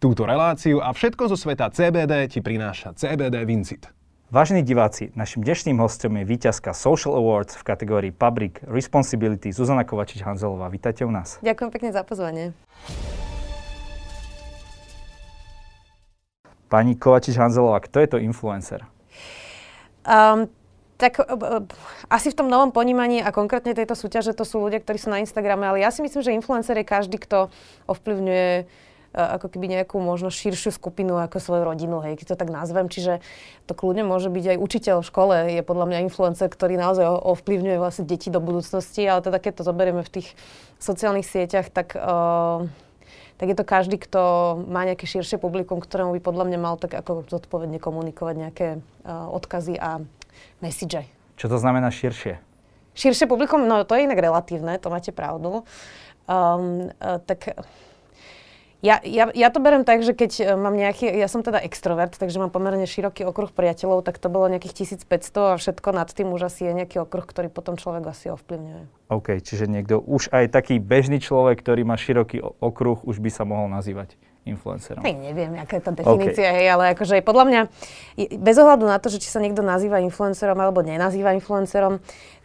Túto reláciu a všetko zo sveta CBD ti prináša CBD Vincit. Vážení diváci, našim dnešným hostom je víťazka Social Awards v kategórii Public Responsibility Zuzana Kovačič-Hanzelová. Vítajte u nás. Ďakujem pekne za pozvanie. Pani Kovačič-Hanzelová, kto je to influencer? Um, tak uh, asi v tom novom ponímaní a konkrétne tejto súťaže to sú ľudia, ktorí sú na Instagrame, ale ja si myslím, že influencer je každý, kto ovplyvňuje ako keby nejakú možno širšiu skupinu ako svoju rodinu, hej, keď to tak nazvem. Čiže to kľudne môže byť aj učiteľ v škole, je podľa mňa influencer, ktorý naozaj ovplyvňuje vlastne deti do budúcnosti, ale teda keď to zoberieme v tých sociálnych sieťach, tak uh, tak je to každý, kto má nejaké širšie publikum, ktorému by podľa mňa mal tak ako zodpovedne komunikovať nejaké uh, odkazy a message. Čo to znamená širšie? Širšie publikum, no to je inak relatívne, to máte pravdu. Um, uh, tak ja, ja, ja to berem tak, že keď e, mám nejaký, ja som teda extrovert, takže mám pomerne široký okruh priateľov, tak to bolo nejakých 1500 a všetko nad tým už asi je nejaký okruh, ktorý potom človek asi ovplyvňuje. OK, čiže niekto už aj taký bežný človek, ktorý má široký okruh, už by sa mohol nazývať influencerom. Hej, neviem, aká je tá definícia, okay. hej, ale akože podľa mňa, bez ohľadu na to, že či sa niekto nazýva influencerom alebo nenazýva influencerom,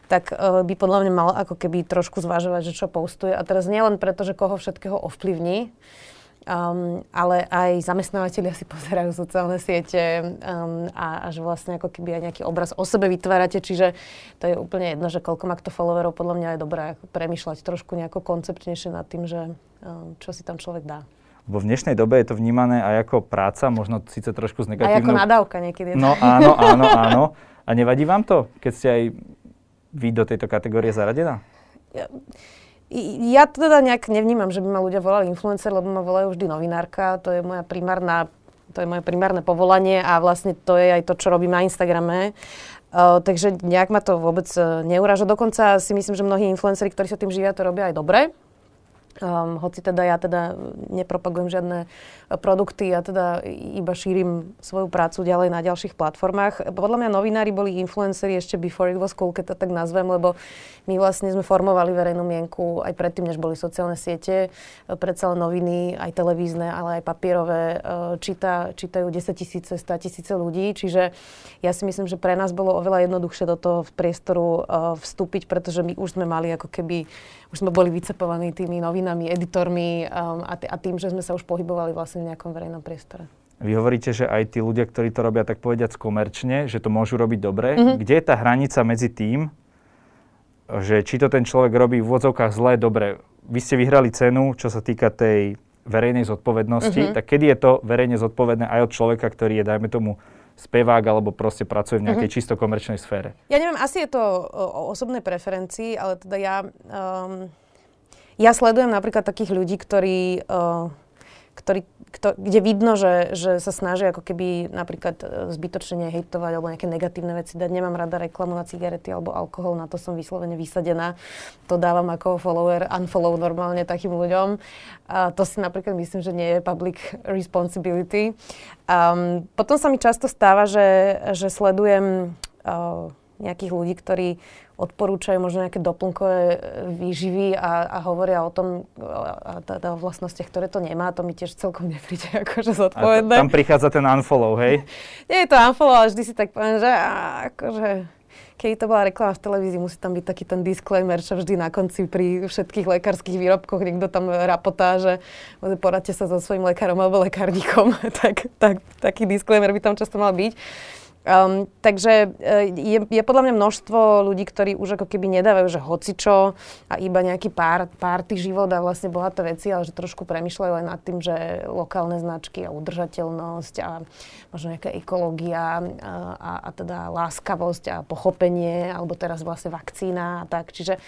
tak uh, by podľa mňa mal ako keby trošku zvažovať, že čo postuje. A teraz nielen preto, že koho všetkého ovplyvní, Um, ale aj zamestnávateľia si pozerajú sociálne siete um, a, a že vlastne ako keby aj nejaký obraz o sebe vytvárate, čiže to je úplne jedno, že koľko má kto followerov, podľa mňa je dobré premyšľať trošku nejako konceptnejšie nad tým, že um, čo si tam človek dá. Bo v dnešnej dobe je to vnímané aj ako práca, možno síce trošku s negatívnou... Aj ako nadávka niekedy. No áno, áno, áno. A nevadí vám to, keď ste aj vy do tejto kategórie zaradená? Ja, ja teda nejak nevnímam, že by ma ľudia volali influencer, lebo ma volajú vždy novinárka. To je moja primárna to je moje primárne povolanie a vlastne to je aj to, čo robím na Instagrame. Uh, takže nejak ma to vôbec uh. Dokonca si myslím, že mnohí influenceri, ktorí sa tým živia, to robia aj dobre. Um, hoci teda ja teda nepropagujem žiadne produkty, ja teda iba šírim svoju prácu ďalej na ďalších platformách. Podľa mňa novinári boli influenceri ešte before it was cool, keď to tak nazvem, lebo my vlastne sme formovali verejnú mienku aj predtým, než boli sociálne siete. Predsa len noviny, aj televízne, ale aj papierové uh, číta, čítajú 10 tisíce, 100 tisíce ľudí. Čiže ja si myslím, že pre nás bolo oveľa jednoduchšie do toho priestoru uh, vstúpiť, pretože my už sme mali ako keby už sme boli vycepovaní tými novinami, editormi um, a, t- a tým, že sme sa už pohybovali vlastne v nejakom verejnom priestore. Vy hovoríte, že aj tí ľudia, ktorí to robia tak povediať komerčne, že to môžu robiť dobre. Mm-hmm. Kde je tá hranica medzi tým, že či to ten človek robí v úvodzovkách zle, dobre. Vy ste vyhrali cenu, čo sa týka tej verejnej zodpovednosti, mm-hmm. tak kedy je to verejne zodpovedné aj od človeka, ktorý je, dajme tomu, spevák alebo proste pracuje v nejakej mm-hmm. čisto komerčnej sfére? Ja neviem, asi je to o, o osobnej preferencii, ale teda ja, um, ja sledujem napríklad takých ľudí, ktorí, uh, ktorí kto, kde vidno, že, že sa snaží ako keby napríklad e, zbytočne hejtovať alebo nejaké negatívne veci dať. Nemám rada reklamu na cigarety alebo alkohol, na to som vyslovene vysadená. To dávam ako follower, unfollow normálne takým ľuďom. A to si napríklad myslím, že nie je public responsibility. Um, potom sa mi často stáva, že, že sledujem uh, nejakých ľudí, ktorí odporúčajú možno nejaké doplnkové e, výživy a, a hovoria o tom, a, teda o vlastnostiach, ktoré to nemá, to mi tiež celkom nepríde akože zodpovedné. A tam prichádza ten unfollow, hej? Nie je to unfollow, ale vždy si tak poviem, že a, akože keď to bola reklama v televízii, musí tam byť taký ten disclaimer, čo vždy na konci pri všetkých lekárskych výrobkoch niekto tam rapotá, že poradte sa so svojím lekárom alebo lekárnikom, tak, tak, taký disclaimer by tam často mal byť. Um, takže uh, je, je podľa mňa množstvo ľudí, ktorí už ako keby nedávajú, že hocičo a iba nejaký pár, párty život a vlastne bohaté veci, ale že trošku premyšľajú aj nad tým, že lokálne značky a udržateľnosť a možno nejaká ekológia a, a, a teda láskavosť a pochopenie, alebo teraz vlastne vakcína a tak. Čiže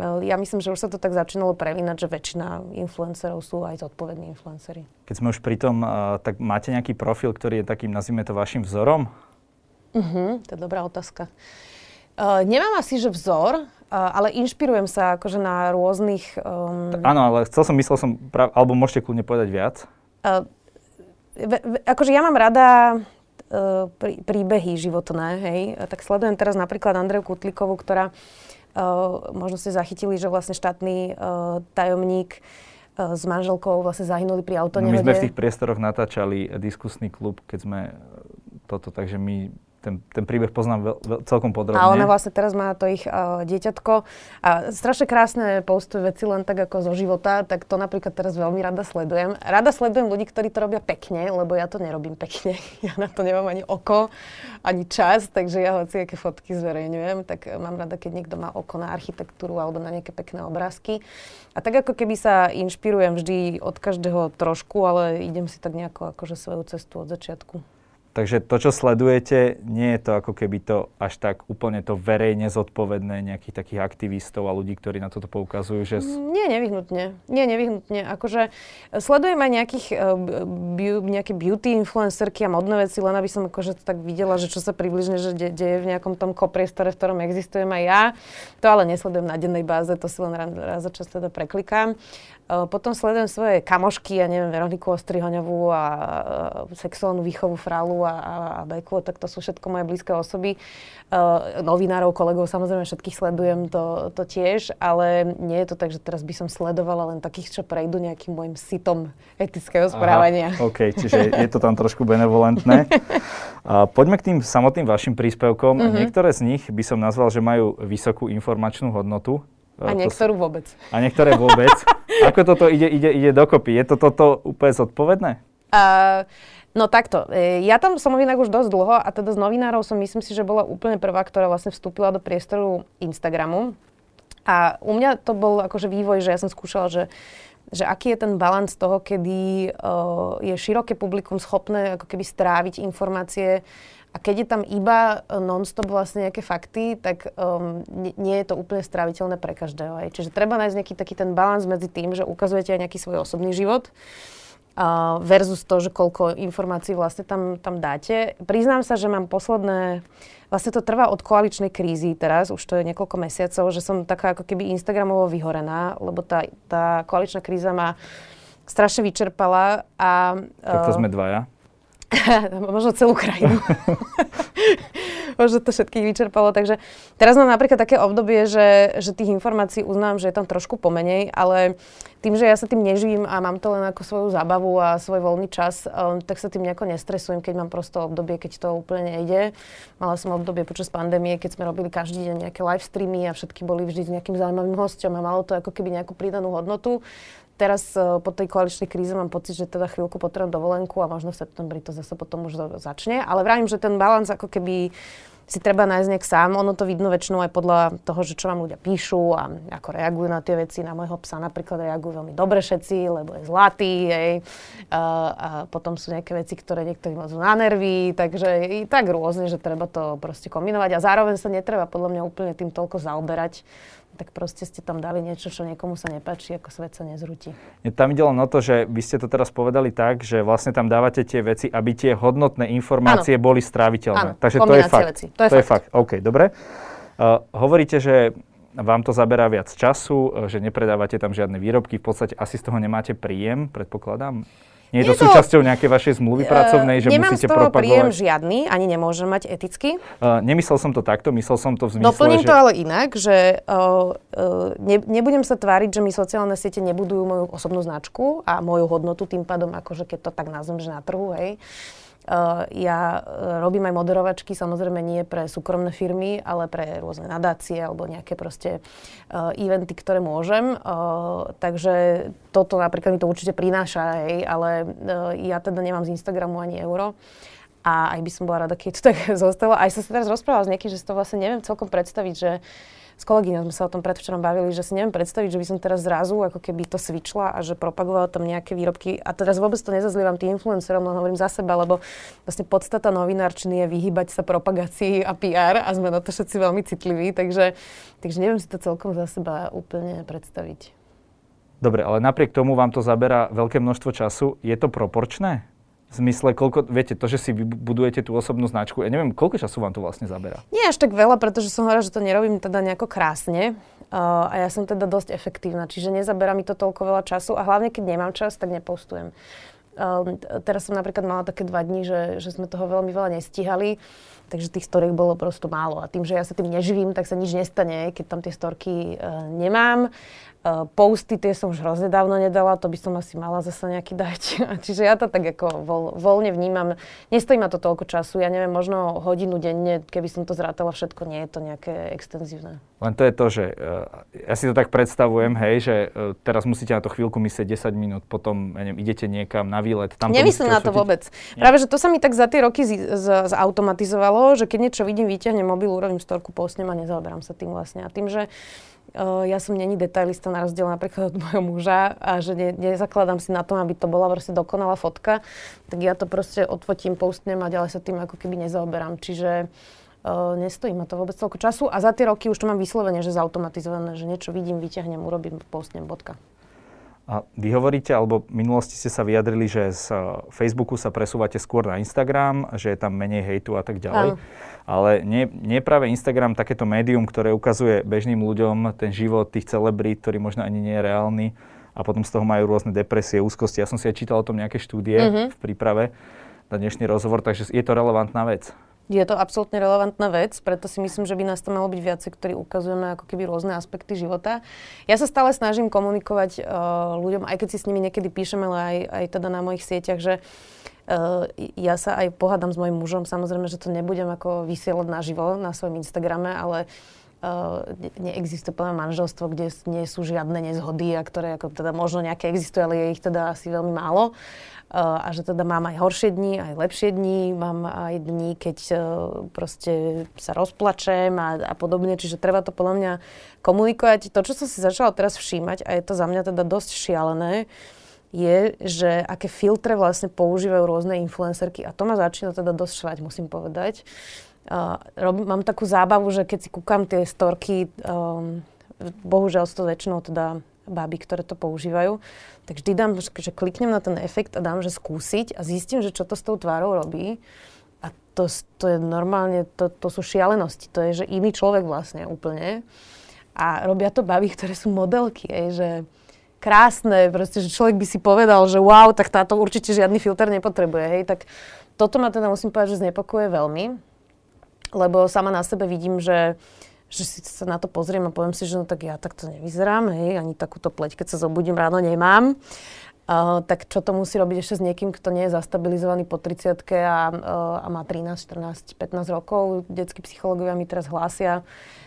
uh, ja myslím, že už sa to tak začínalo prevínať, že väčšina influencerov sú aj zodpovední influenceri. Keď sme už pri tom, uh, tak máte nejaký profil, ktorý je takým, nazvime to, vašim vzorom? Uh-huh, to je dobrá otázka. Uh, nemám asi, že vzor, uh, ale inšpirujem sa akože na rôznych... Um... Áno, ale chcel som, myslel som, prav, alebo môžete kľudne povedať viac. Uh, ve, ve, akože ja mám rada uh, prí, príbehy životné, hej. Tak sledujem teraz napríklad Andreju Kutlikovú, ktorá uh, možno ste zachytili, že vlastne štátny uh, tajomník s manželkou vlastne zahynuli pri No, my sme v tých priestoroch natáčali diskusný klub, keď sme toto, takže my ten, ten príbeh poznám veľ, veľ, celkom podrobne. A ona vlastne teraz má to ich uh, dieťatko. A strašne krásne postuje veci len tak ako zo života, tak to napríklad teraz veľmi rada sledujem. Rada sledujem ľudí, ktorí to robia pekne, lebo ja to nerobím pekne. Ja na to nemám ani oko, ani čas, takže ja hoci aké fotky zverejňujem, tak mám rada, keď niekto má oko na architektúru alebo na nejaké pekné obrázky. A tak ako keby sa inšpirujem vždy od každého trošku, ale idem si tak nejako akože svoju cestu od začiatku. Takže to, čo sledujete, nie je to ako keby to až tak úplne to verejne zodpovedné nejakých takých aktivistov a ľudí, ktorí na toto poukazujú, že... Nie, nevyhnutne. Nie, nevyhnutne. Akože sledujem aj nejakých, uh, nejaké beauty influencerky a modné veci, len aby som akože to tak videla, že čo sa približne že de- deje v nejakom tom kopriestore, v ktorom existujem aj ja. To ale nesledujem na dennej báze, to si len raz, raz za čas teda preklikám. Potom sledujem svoje kamošky, ja neviem, Veroniku Ostrihoňovú a sexuálnu výchovu Fralu a, a, a Beku, tak to sú všetko moje blízke osoby. Uh, novinárov, kolegov, samozrejme všetkých sledujem, to, to tiež, ale nie je to tak, že teraz by som sledovala len takých, čo prejdú nejakým môjim sitom etického správania. Aha, OK, čiže je to tam trošku benevolentné. Poďme k tým samotným vašim príspevkom. Uh-huh. Niektoré z nich by som nazval, že majú vysokú informačnú hodnotu. A niektorú vôbec. A niektoré vôbec. Ako toto ide, ide, ide dokopy? Je to toto úplne zodpovedné? Uh, no takto. E, ja tam som inak už dosť dlho a teda z novinárov som myslím si, že bola úplne prvá, ktorá vlastne vstúpila do priestoru Instagramu. A u mňa to bol akože vývoj, že ja som skúšala, že že aký je ten balans toho, kedy uh, je široké publikum schopné ako keby stráviť informácie a keď je tam iba e, non-stop vlastne nejaké fakty, tak um, nie, nie je to úplne stráviteľné pre každého. Aj. Čiže treba nájsť nejaký taký ten balans medzi tým, že ukazujete aj nejaký svoj osobný život versus to, že koľko informácií vlastne tam, tam dáte. Priznám sa, že mám posledné, vlastne to trvá od koaličnej krízy teraz, už to je niekoľko mesiacov, že som taká ako keby Instagramovo vyhorená, lebo tá, tá koaličná kríza ma strašne vyčerpala. A, tak to sme dvaja. možno celú krajinu. možno to všetkých vyčerpalo. Takže teraz mám napríklad také obdobie, že, že tých informácií uznám, že je tam trošku pomenej, ale tým, že ja sa tým neživím a mám to len ako svoju zábavu a svoj voľný čas, um, tak sa tým nejako nestresujem, keď mám prosto obdobie, keď to úplne nejde. Mala som obdobie počas pandémie, keď sme robili každý deň nejaké live streamy a všetky boli vždy s nejakým zaujímavým hostom a malo to ako keby nejakú pridanú hodnotu teraz uh, po tej koaličnej kríze mám pocit, že teda chvíľku potrebujem dovolenku a možno v septembri to zase potom už začne. Ale vravím, že ten balans ako keby si treba nájsť nejak sám. Ono to vidno väčšinou aj podľa toho, že čo vám ľudia píšu a ako reagujú na tie veci. Na môjho psa napríklad reagujú veľmi dobre všetci, lebo je zlatý, hej. A, a potom sú nejaké veci, ktoré niektorí môžu na nervy, takže i tak rôzne, že treba to proste kombinovať a zároveň sa netreba podľa mňa úplne tým toľko zaoberať tak proste ste tam dali niečo, čo niekomu sa nepáči, ako svet sa nezrúti. Tam ide len o to, že vy ste to teraz povedali tak, že vlastne tam dávate tie veci, aby tie hodnotné informácie ano. boli stráviteľné. Ano, Takže to je fakt. Veci. To je, to fakt. je fakt. OK, dobre. Uh, hovoríte, že vám to zaberá viac času, uh, že nepredávate tam žiadne výrobky, v podstate asi z toho nemáte príjem, predpokladám? Nie je to, to súčasťou nejakej vašej zmluvy uh, pracovnej, že musíte z toho propagovať? príjem žiadny, ani nemôžem mať eticky. Uh, nemyslel som to takto, myslel som to v zmysle, Doplním že... to ale inak, že uh, ne, nebudem sa tváriť, že mi sociálne siete nebudujú moju osobnú značku a moju hodnotu tým pádom, akože keď to tak nazvem, že na trhu, hej. Uh, ja uh, robím aj moderovačky, samozrejme nie pre súkromné firmy, ale pre rôzne nadácie alebo nejaké proste uh, eventy, ktoré môžem. Takže toto napríklad mi to určite prináša, hej, ale ja teda nemám z Instagramu ani euro. A aj by som bola rada, keď to tak zostalo. Aj som sa teraz rozprávala s niekým, že si to vlastne neviem celkom predstaviť, že s kolegyňou sme sa o tom predvčerom bavili, že si neviem predstaviť, že by som teraz zrazu ako keby to svičla a že propagovala tam nejaké výrobky. A teraz vôbec to nezazlievam tým influencerom, len hovorím za seba, lebo vlastne podstata novinárčiny je vyhybať sa propagácii a PR a sme na to všetci veľmi citliví, takže, takže neviem si to celkom za seba úplne predstaviť. Dobre, ale napriek tomu vám to zaberá veľké množstvo času. Je to proporčné? V zmysle, koľko, viete, to, že si budujete tú osobnú značku, ja neviem, koľko času vám to vlastne zaberá? Nie až tak veľa, pretože som hovorila, že to nerobím teda nejako krásne uh, a ja som teda dosť efektívna, čiže nezaberá mi to toľko veľa času a hlavne, keď nemám čas, tak nepostujem. Uh, teraz som napríklad mala také dva dní, že, že sme toho veľmi veľa nestíhali, takže tých storiek bolo prosto málo. A tým, že ja sa tým neživím, tak sa nič nestane, keď tam tie storky uh, nemám. Uh, posty tie som už hrozne dávno nedala, to by som asi mala zase nejaký dať. Čiže ja to tak ako voľ, voľne vnímam. Nestojí ma to toľko času, ja neviem, možno hodinu denne, keby som to zrátala všetko, nie je to nejaké extenzívne. Len to je to, že uh, ja si to tak predstavujem, hej, že uh, teraz musíte na to chvíľku myslieť 10 minút, potom ja neviem, idete niekam na výlet. Tam Nemyslím na to vôbec. Nie. Práve, že to sa mi tak za tie roky z, z, zautomatizovalo, že keď niečo vidím, vyťahnem mobil, urobím storku, postnem a nezaoberám sa tým vlastne. A tým, že ja som není detailista na rozdiel napríklad od mojho muža a že ne, nezakladám si na tom, aby to bola proste dokonalá fotka, tak ja to proste odfotím, postnem a ďalej sa tým ako keby nezaoberám. Čiže uh, nestojí ma to vôbec toľko času a za tie roky už to mám vyslovene, že zautomatizované, že niečo vidím, vyťahnem, urobím, postnem, bodka. A vy hovoríte, alebo v minulosti ste sa vyjadrili, že z uh, Facebooku sa presúvate skôr na Instagram, že je tam menej hejtu a tak ďalej. Áno. Ale nie, nie práve Instagram takéto médium, ktoré ukazuje bežným ľuďom ten život tých celebrít, ktorý možno ani nie je reálny a potom z toho majú rôzne depresie, úzkosti. Ja som si aj čítal o tom nejaké štúdie uh-huh. v príprave na dnešný rozhovor, takže je to relevantná vec. Je to absolútne relevantná vec, preto si myslím, že by nás to malo byť viacej, ktorí ukazujeme ako keby rôzne aspekty života. Ja sa stále snažím komunikovať uh, ľuďom, aj keď si s nimi niekedy píšem, ale aj, aj teda na mojich sieťach, že uh, ja sa aj pohádam s mojim mužom. Samozrejme, že to nebudem ako vysielať naživo na svojom Instagrame, ale uh, neexistuje plné manželstvo, kde nie sú žiadne nezhody a ktoré ako teda možno nejaké existujú, ale je ich teda asi veľmi málo a že teda mám aj horšie dni, aj lepšie dni, mám aj dni, keď e, proste sa rozplačem a, a podobne, čiže treba to podľa mňa komunikovať. To, čo som si začala teraz všímať, a je to za mňa teda dosť šialené, je, že aké filtre vlastne používajú rôzne influencerky a to ma začína teda dosť švať, musím povedať. Uh, rob, mám takú zábavu, že keď si kúkam tie storky, um, bohužiaľ to väčšinou teda baby, ktoré to používajú, tak vždy dám, že kliknem na ten efekt a dám, že skúsiť a zistím, že čo to s tou tvárou robí. A to, to je normálne, to, to sú šialenosti. To je, že iný človek vlastne úplne. A robia to baby, ktoré sú modelky, aj, že krásne, proste, že človek by si povedal, že wow, tak táto určite žiadny filter nepotrebuje, hej, tak toto ma teda musím povedať, že znepokuje veľmi, lebo sama na sebe vidím, že že si sa na to pozriem a poviem si, že no tak ja takto nevyzerám, hej, ani takúto pleť, keď sa zobudím ráno, nemám. Uh, tak čo to musí robiť ešte s niekým, kto nie je zastabilizovaný po 30 a, uh, a má 13, 14, 15 rokov. Detskí psychológovia mi teraz hlásia,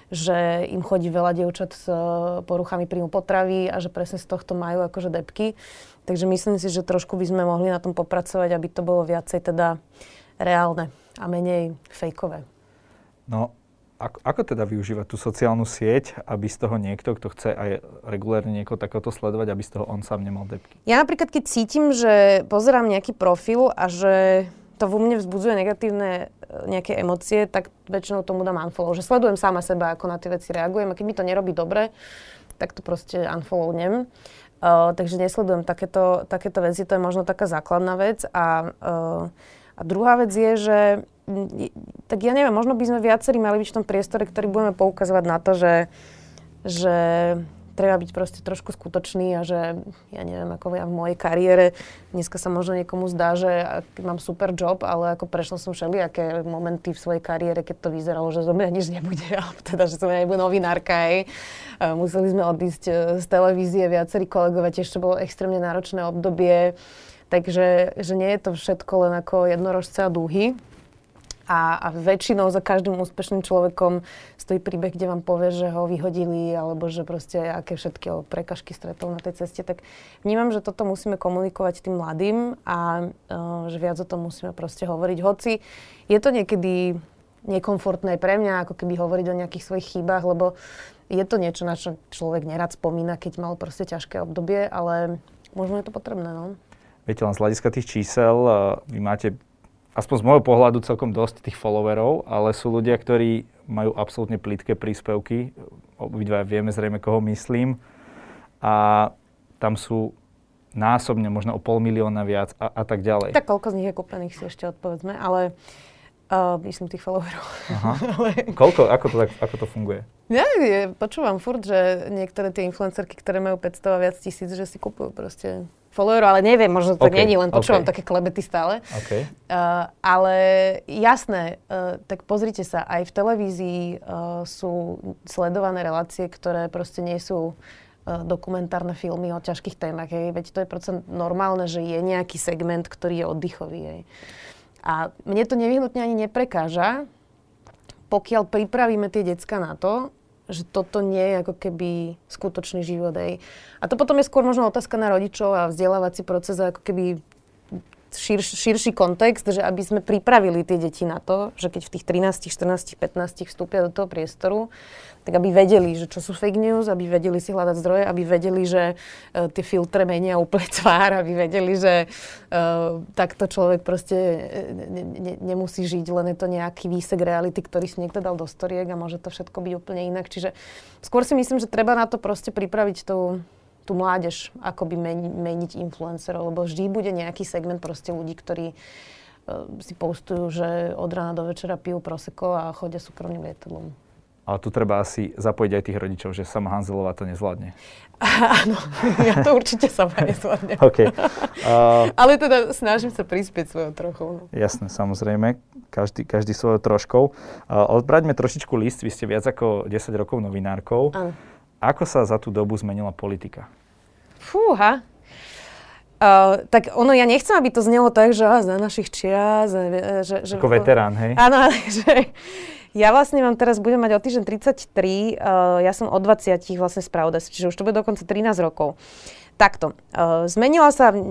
že im chodí veľa dievčat s uh, poruchami príjmu potravy a že presne z tohto majú akože depky. Takže myslím si, že trošku by sme mohli na tom popracovať, aby to bolo viacej teda reálne a menej fejkové. No, ako, ako teda využívať tú sociálnu sieť, aby z toho niekto, kto chce aj regulérne niekoho takéto sledovať, aby z toho on sám nemal depky? Ja napríklad, keď cítim, že pozerám nejaký profil a že to vo mne vzbudzuje negatívne e, nejaké emócie, tak väčšinou tomu dám unfollow. Že sledujem sama seba, ako na tie veci reagujem a keď mi to nerobí dobre, tak to proste unfollownem. Uh, takže nesledujem takéto, takéto veci, to je možno taká základná vec. A, uh, a druhá vec je, že tak ja neviem, možno by sme viacerí mali byť v tom priestore, ktorý budeme poukazovať na to, že, že treba byť proste trošku skutočný a že ja neviem, ako ja v mojej kariére, dneska sa možno niekomu zdá, že mám super job, ale ako prešla som všelijaké momenty v svojej kariére, keď to vyzeralo, že zo mňa nič nebude, alebo teda, že som ja nebude novinárka, aj. Museli sme odísť e, z televízie, viacerí kolegovia, tiež to bolo extrémne náročné obdobie, takže že nie je to všetko len ako jednorožce a dúhy, a, a väčšinou za každým úspešným človekom stojí príbeh, kde vám povie, že ho vyhodili, alebo že proste aké všetky prekažky stretol na tej ceste. Tak vnímam, že toto musíme komunikovať tým mladým a uh, že viac o tom musíme proste hovoriť. Hoci je to niekedy nekomfortné pre mňa, ako keby hovoriť o nejakých svojich chybách, lebo je to niečo, na čo človek nerad spomína, keď mal proste ťažké obdobie, ale možno je to potrebné, no. Viete, len z hľadiska tých čísel, vy máte aspoň z môjho pohľadu celkom dosť tých followerov, ale sú ľudia, ktorí majú absolútne plítke príspevky. Obidva vieme zrejme, koho myslím. A tam sú násobne, možno o pol milióna viac a, a tak ďalej. Tak koľko z nich je kúpených, si ešte odpovedzme, ale uh, myslím tých followerov. Aha. ale... Koľko? Ako to, tak, ako to funguje? Ja je, počúvam furt, že niektoré tie influencerky, ktoré majú 500 a viac tisíc, že si kupujú proste followerov, ale neviem, možno to okay, není, len počúvam okay. také klebety stále. Okay. Uh, ale jasné, uh, tak pozrite sa, aj v televízii uh, sú sledované relácie, ktoré proste nie sú dokumentárne filmy o ťažkých témach. Hej. Veď to je proste normálne, že je nejaký segment, ktorý je oddychový. Hej. A mne to nevyhnutne ani neprekáža, pokiaľ pripravíme tie decka na to, že toto nie je ako keby skutočný život. Hej. A to potom je skôr možno otázka na rodičov a vzdelávací proces, ako keby šir, širší kontext, že aby sme pripravili tie deti na to, že keď v tých 13, 14, 15 vstúpia do toho priestoru, tak aby vedeli, že čo sú fake news, aby vedeli si hľadať zdroje, aby vedeli, že uh, tie filtre menia úplne tvár, aby vedeli, že uh, takto človek proste ne, ne, nemusí žiť, len je to nejaký výsek reality, ktorý si niekto dal do storiek a môže to všetko byť úplne inak. Čiže skôr si myslím, že treba na to proste pripraviť tú, tú mládež akoby meni, meniť influencerov, lebo vždy bude nejaký segment proste ľudí, ktorí uh, si postujú, že od rána do večera pijú proseko a chodia súkromným lietadlom. Ale tu treba asi zapojiť aj tých rodičov, že sama Hanzelová to nezvládne. Áno, ja to určite sama nezvládnem. OK. Uh, Ale teda snažím sa prispieť svojou trochou. No. Jasné, samozrejme. Každý, každý svojou troškou. Uh, odbraďme trošičku list. Vy ste viac ako 10 rokov novinárkou. Áno. Ako sa za tú dobu zmenila politika? Fúha. Uh, tak ono, ja nechcem, aby to znelo tak, že za našich čias. Že, že, ako veterán, hej? Áno, že ja vlastne mám teraz, budem mať o týždeň 33, uh, ja som od 20 vlastne spravodajstv, čiže už to bude dokonca 13 rokov. Takto, uh, zmenila sa v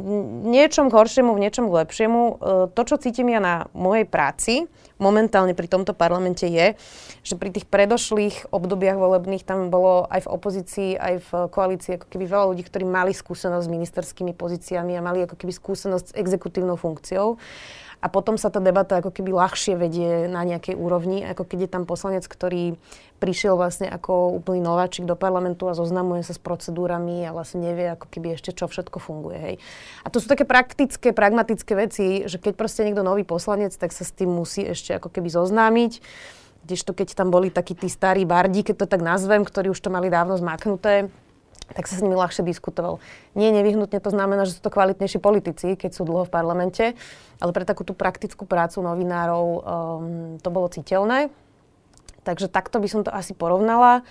niečom k horšiemu, v niečom k lepšiemu. Uh, to, čo cítim ja na mojej práci, momentálne pri tomto parlamente je, že pri tých predošlých obdobiach volebných tam bolo aj v opozícii, aj v koalícii ako keby veľa ľudí, ktorí mali skúsenosť s ministerskými pozíciami a mali ako keby skúsenosť s exekutívnou funkciou a potom sa tá debata ako keby ľahšie vedie na nejakej úrovni, ako keď je tam poslanec, ktorý prišiel vlastne ako úplný nováčik do parlamentu a zoznamuje sa s procedúrami a vlastne nevie ako keby ešte čo všetko funguje. Hej. A to sú také praktické, pragmatické veci, že keď proste niekto nový poslanec, tak sa s tým musí ešte ako keby zoznámiť. Kdežto keď tam boli takí tí starí bardi, keď to tak nazvem, ktorí už to mali dávno zmaknuté, tak sa s nimi ľahšie diskutoval. Nie nevyhnutne to znamená, že sú to kvalitnejší politici, keď sú dlho v parlamente, ale pre takú tú praktickú prácu novinárov um, to bolo citeľné. Takže takto by som to asi porovnala.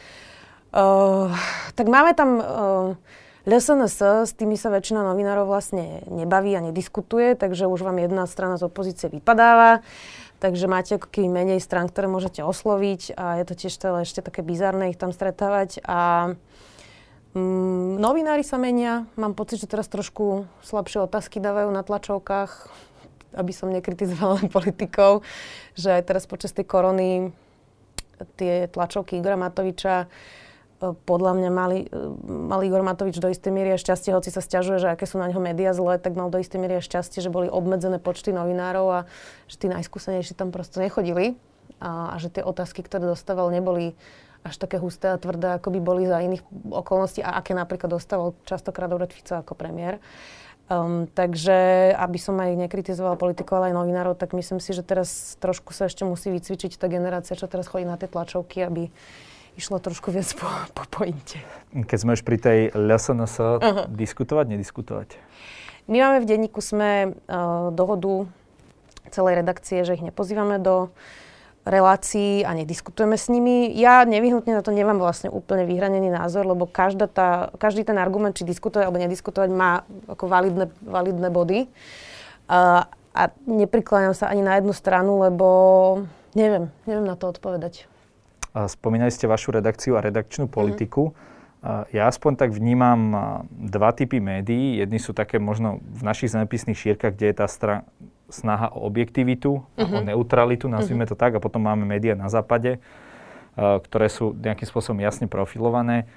Uh, tak máme tam uh, LSNS, s tými sa väčšina novinárov vlastne nebaví a nediskutuje, takže už vám jedna strana z opozície vypadáva. Takže máte ako keby menej strán, ktoré môžete osloviť a je to tiež teda ešte také bizarné ich tam stretávať. A Mm, novinári sa menia. Mám pocit, že teraz trošku slabšie otázky dávajú na tlačovkách, aby som nekritizovala politikov, že aj teraz počas tej korony tie tlačovky Igora Matoviča e, podľa mňa mali, e, mal Igor Matovič do istej miery šťastie, hoci sa stiažuje, že aké sú na neho médiá zlé, tak mal do istej miery šťastie, že boli obmedzené počty novinárov a že tí najskúsenejší tam proste nechodili a, a že tie otázky, ktoré dostával, neboli až také husté a tvrdé, ako by boli za iných okolností a aké napríklad dostával častokrát Robert Fico ako premiér. Um, takže, aby som aj nekritizovala politikov, ale aj novinárov, tak myslím si, že teraz trošku sa ešte musí vycvičiť tá generácia, čo teraz chodí na tie tlačovky, aby išlo trošku viac po, po pointe. Keď sme už pri tej LSNS, uh-huh. diskutovať, nediskutovať? My máme v denníku sme uh, dohodu celej redakcie, že ich nepozývame do relácií a nediskutujeme s nimi. Ja nevyhnutne na to nemám vlastne úplne vyhranený názor, lebo každá tá, každý ten argument, či diskutovať alebo nediskutovať, má ako validné, validné body. A, a neprikláňam sa ani na jednu stranu, lebo neviem, neviem na to odpovedať. Spomínali ste vašu redakciu a redakčnú politiku. Mm-hmm. Ja aspoň tak vnímam dva typy médií. Jedni sú také možno v našich zemepisných šírkach, kde je tá strana snaha o objektivitu uh-huh. o mhm. neutralitu, nazvime uh-huh. to tak, a potom máme médiá na západe, uh, ktoré sú nejakým spôsobom jasne profilované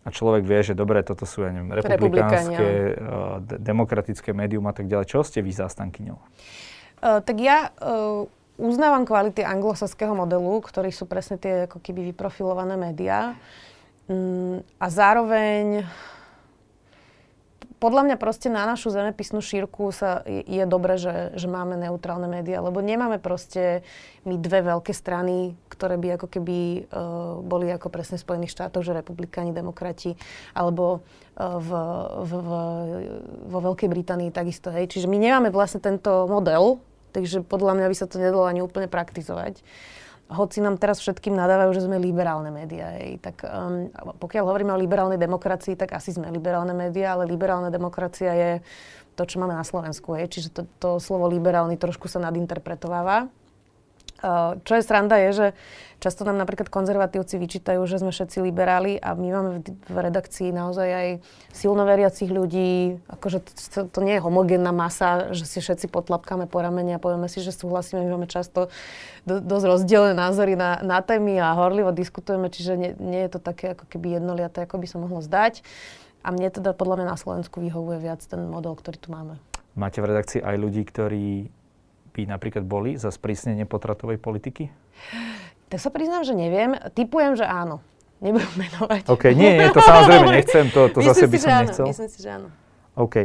a človek vie, že dobre, toto sú, ja neviem, republikánske, uh, de- demokratické médium a tak ďalej. Čo ste vy zástankyňou? Uh, tak ja uh, uznávam kvality anglosaského modelu, ktorí sú presne tie ako keby vyprofilované médiá. Um, a zároveň podľa mňa proste na našu zemepisnú šírku sa je, je dobre, že, že máme neutrálne médiá, lebo nemáme proste my dve veľké strany, ktoré by ako keby uh, boli ako presne v Spojených štátoch, že republikáni, demokrati, alebo uh, v, v, v, vo Veľkej Británii takisto. Hej. Čiže my nemáme vlastne tento model, takže podľa mňa by sa to nedalo ani úplne praktizovať. Hoci nám teraz všetkým nadávajú, že sme liberálne médiá. Tak um, pokiaľ hovoríme o liberálnej demokracii, tak asi sme liberálne médiá, ale liberálna demokracia je to, čo máme na Slovensku. Hej. Čiže to, to slovo liberálny trošku sa nadinterpretováva. Uh, čo je sranda je, že často nám napríklad konzervatívci vyčítajú, že sme všetci liberáli a my máme v, redakcii naozaj aj silnoveriacich ľudí, akože to, to nie je homogénna masa, že si všetci potlapkáme po ramene a povieme si, že súhlasíme, my máme často do, dosť rozdielne názory na, na témy a horlivo diskutujeme, čiže nie, nie je to také ako keby jednoliaté, ako by sa mohlo zdať. A mne teda podľa mňa na Slovensku vyhovuje viac ten model, ktorý tu máme. Máte v redakcii aj ľudí, ktorí by napríklad boli za sprísnenie potratovej politiky? Tak sa priznám, že neviem. Typujem, že áno. Nebudem menovať. OK, nie, nie, to samozrejme nechcem, to, to zase by som áno, nechcel. Myslím si, že áno. OK.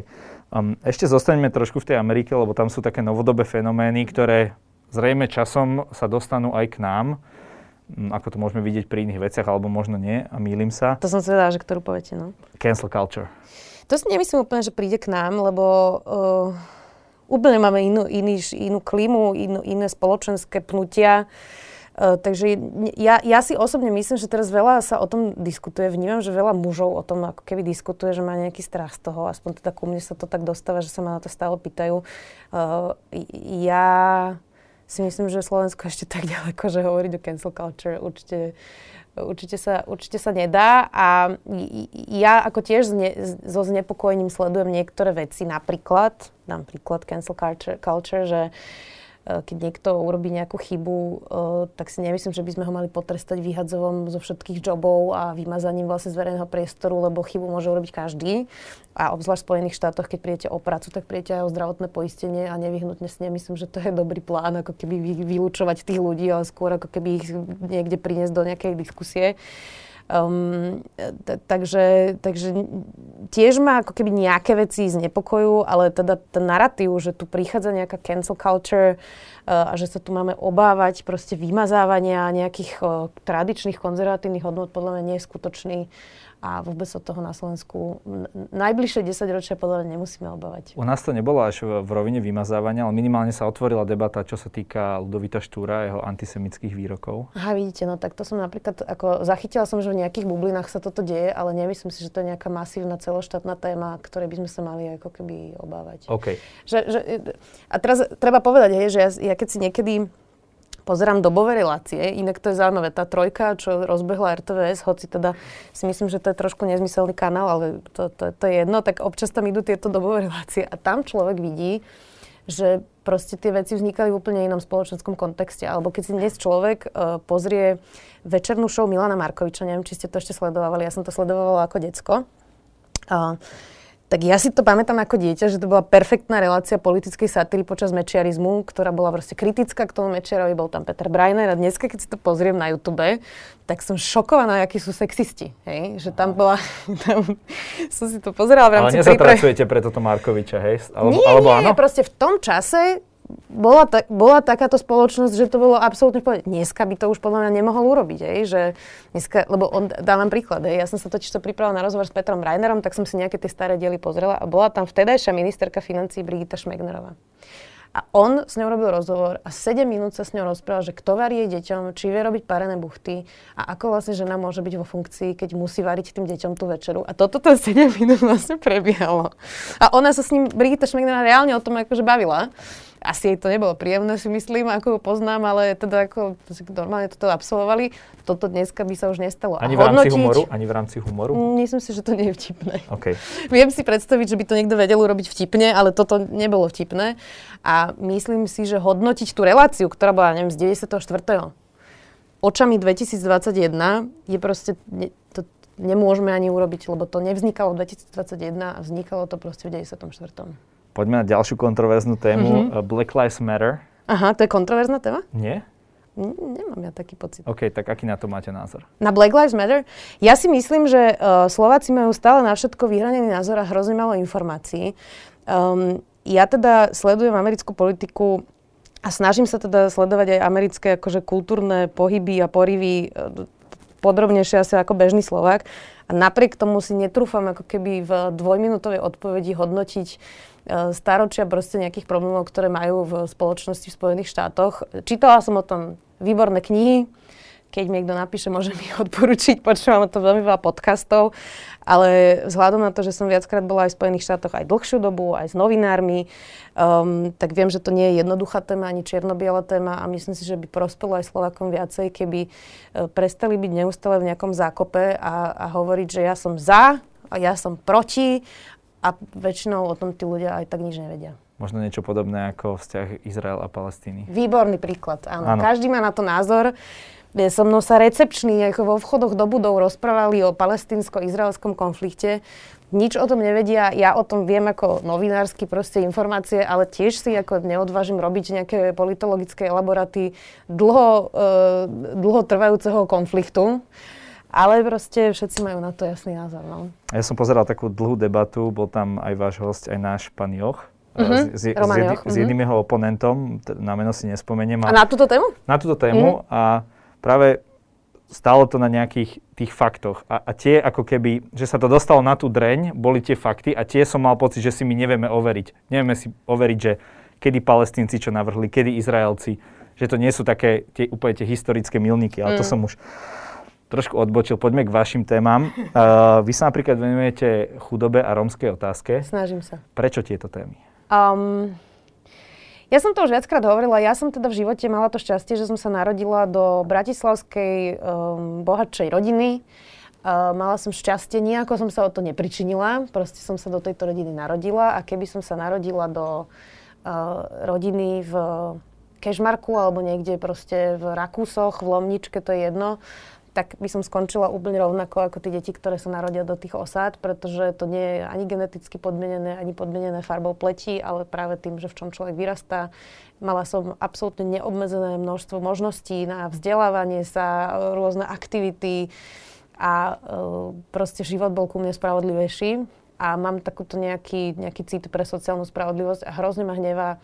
Um, ešte zostaňme trošku v tej Amerike, lebo tam sú také novodobé fenomény, ktoré zrejme časom sa dostanú aj k nám. Um, ako to môžeme vidieť pri iných veciach, alebo možno nie, a mýlim sa. To som zvedala, že ktorú poviete, no. Cancel culture. To si nemyslím úplne, že príde k nám, lebo uh, úplne máme inú, iný, inú klímu, inú, iné spoločenské pnutia. Uh, takže ja, ja si osobne myslím, že teraz veľa sa o tom diskutuje. Vnímam, že veľa mužov o tom ako keby diskutuje, že má nejaký strach z toho. Aspoň teda ku mne sa to tak dostáva, že sa ma na to stále pýtajú. Uh, ja si myslím, že Slovensko ešte tak ďaleko, že hovoriť o cancel culture určite určite sa, určite sa nedá. A ja ako tiež zne, so znepokojením sledujem niektoré veci, napríklad, dám príklad cancel culture, culture že keď niekto urobí nejakú chybu, e, tak si nemyslím, že by sme ho mali potrestať vyhadzovom zo všetkých jobov a vymazaním vlastne z verejného priestoru, lebo chybu môže urobiť každý a obzvlášť v Spojených štátoch, keď prídete o prácu, tak prídete aj o zdravotné poistenie a nevyhnutne si nemyslím, že to je dobrý plán, ako keby vylúčovať tých ľudí, ale skôr ako keby ich niekde priniesť do nejakej diskusie. Um, takže, takže tiež ma ako keby nejaké veci znepokojujú, ale teda ten narratív, že tu prichádza nejaká cancel culture uh, a že sa tu máme obávať proste vymazávania nejakých uh, tradičných konzervatívnych hodnot, podľa mňa nie je skutočný a vôbec od toho na Slovensku najbližšie 10 ročia podľa mňa nemusíme obávať. U nás to nebolo až v rovine vymazávania, ale minimálne sa otvorila debata, čo sa týka Ludovita Štúra a jeho antisemických výrokov. Aha, vidíte, no tak to som napríklad, ako zachytila som, že v nejakých bublinách sa toto deje, ale nemyslím si, že to je nejaká masívna celoštátna téma, ktorej by sme sa mali ako keby obávať. OK. Že, že, a teraz treba povedať, hej, že ja, ja keď si niekedy pozerám dobové relácie, inak to je zaujímavé. Tá trojka, čo rozbehla RTVS, hoci teda si myslím, že to je trošku nezmyselný kanál, ale to, to, to je jedno, tak občas tam idú tieto dobové relácie a tam človek vidí, že proste tie veci vznikali v úplne inom spoločenskom kontexte. Alebo keď si dnes človek uh, pozrie večernú show Milana Markoviča, neviem, či ste to ešte sledovali, ja som to sledovala ako decko. Uh, tak ja si to pamätám ako dieťa, že to bola perfektná relácia politickej satíry počas mečiarizmu, ktorá bola proste kritická k tomu mečiarovi, bol tam Peter Breiner a dneska, keď si to pozriem na YouTube, tak som šokovaná, akí sú sexisti. Hej? Že tam bola, tam som si to pozerala v rámci Ale nezapracujete pre toto Markoviča, hej? Alebo, nie, alebo nie, áno? proste v tom čase bola, ta, bola takáto spoločnosť, že to bolo absolútne povedať. Dneska by to už podľa mňa nemohol urobiť, aj, že dneska, lebo on, dávam príklad, aj, ja som sa totiž to pripravila na rozhovor s Petrom Reinerom, tak som si nejaké tie staré diely pozrela a bola tam vtedajšia ministerka financí Brigita Šmegnerová. A on s ňou robil rozhovor a 7 minút sa s ňou rozprával, že kto varí jej deťom, či vie robiť parené buchty a ako vlastne žena môže byť vo funkcii, keď musí variť tým deťom tú večeru. A toto to 7 minút vlastne prebiehalo. A ona sa s ním, Brigita Šmegnerová, reálne o tom akože bavila asi jej to nebolo príjemné, si myslím, ako ho poznám, ale teda ako normálne toto absolvovali. Toto dneska by sa už nestalo. Ani v rámci humoru? Ani v rámci humoru? Myslím si, že to nie je vtipné. Okay. Viem si predstaviť, že by to niekto vedel urobiť vtipne, ale toto nebolo vtipné. A myslím si, že hodnotiť tú reláciu, ktorá bola, neviem, z 94. očami 2021 je proste, ne, to nemôžeme ani urobiť, lebo to nevznikalo v 2021 a vznikalo to proste v 94. Poďme na ďalšiu kontroverznú tému. Mm-hmm. Black Lives Matter. Aha, to je kontroverzná téma? Nie? Nemám ja taký pocit. OK, tak aký na to máte názor? Na Black Lives Matter? Ja si myslím, že uh, Slováci majú stále na všetko vyhranený názor a hrozne malo informácií. Um, ja teda sledujem americkú politiku a snažím sa teda sledovať aj americké akože kultúrne pohyby a porivy uh, podrobnejšie asi ako bežný Slovák. A napriek tomu si netrúfam ako keby v dvojminútovej odpovedi hodnotiť E, staročia proste nejakých problémov, ktoré majú v spoločnosti v Spojených štátoch. Čítala som o tom výborné knihy, keď mi niekto napíše, môžem ich odporučiť, počúvam to veľmi veľa podcastov, ale vzhľadom na to, že som viackrát bola aj v Spojených štátoch aj dlhšiu dobu, aj s novinármi, um, tak viem, že to nie je jednoduchá téma, ani čierno-biela téma a myslím si, že by prospelo aj Slovakom viacej, keby uh, prestali byť neustále v nejakom zákope a, a hovoriť, že ja som za a ja som proti a väčšinou o tom tí ľudia aj tak nič nevedia. Možno niečo podobné ako vzťah Izrael a Palestíny. Výborný príklad, áno. áno. Každý má na to názor so mnou sa recepční ako vo vchodoch do budov rozprávali o palestínsko-izraelskom konflikte. Nič o tom nevedia, ja o tom viem ako novinársky proste informácie, ale tiež si ako neodvážim robiť nejaké politologické elaboraty dlho, e, dlho trvajúceho konfliktu. Ale proste všetci majú na to jasný názor. No. Ja som pozeral takú dlhú debatu, bol tam aj váš host, aj náš pán Joch. Uh-huh. S, s, s, jed, s jedným uh-huh. jeho oponentom, na meno si nespomeniem. A, a na túto tému? Na túto tému uh-huh. a práve stalo to na nejakých tých faktoch. A, a tie ako keby, že sa to dostalo na tú dreň, boli tie fakty a tie som mal pocit, že si my nevieme overiť. Nevieme si overiť, že kedy palestínci čo navrhli, kedy Izraelci, že to nie sú také tie, úplne tie historické milníky, ale mm. to som už trošku odbočil. Poďme k vašim témam. Uh, vy sa napríklad venujete chudobe a rómskej otázke. Snažím sa. Prečo tieto témy? Um, ja som to už viackrát hovorila, ja som teda v živote mala to šťastie, že som sa narodila do bratislavskej um, bohatšej rodiny. Uh, mala som šťastie, nejako som sa o to nepričinila, proste som sa do tejto rodiny narodila a keby som sa narodila do uh, rodiny v Kešmarku alebo niekde proste v Rakúsoch, v Lomničke, to je jedno, tak by som skončila úplne rovnako ako tie deti, ktoré sa narodia do tých osád, pretože to nie je ani geneticky podmienené, ani podmienené farbou pleti, ale práve tým, že v čom človek vyrastá. Mala som absolútne neobmedzené množstvo možností na vzdelávanie sa, rôzne aktivity a uh, proste život bol ku mne spravodlivejší. A mám takúto nejaký, nejaký cit pre sociálnu spravodlivosť a hrozne ma hnevá,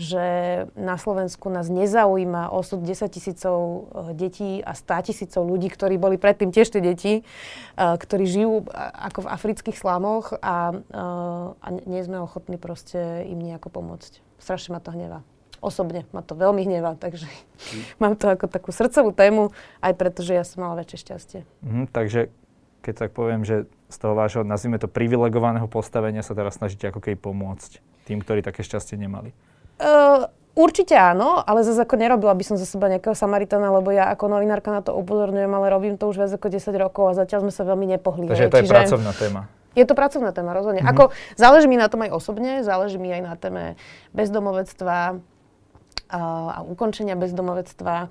že na Slovensku nás nezaujíma osud 10 tisícov eh, detí a 100 tisícov ľudí, ktorí boli predtým tiež tie deti, eh, ktorí žijú ako v afrických slamoch a, eh, a nie sme ochotní proste im nejako pomôcť. Strašne ma to hnevá. Osobne ma to veľmi hnevá, takže mm. mám to ako takú srdcovú tému, aj preto, že ja som mala väčšie šťastie. Mm, takže keď tak poviem, že z toho vášho, nazvime to, privilegovaného postavenia sa teraz snažíte ako keby pomôcť tým, ktorí také šťastie nemali. Uh, určite áno, ale zase ako nerobila by som za seba nejakého Samaritana, lebo ja ako novinárka na to upozorňujem, ale robím to už viac ako 10 rokov a zatiaľ sme sa veľmi nepohli. Takže to je Čiže... pracovná téma. Je to pracovná téma, rozhodne. Mm-hmm. Ako, záleží mi na tom aj osobne, záleží mi aj na téme bezdomovectva a, a ukončenia bezdomovectva, e,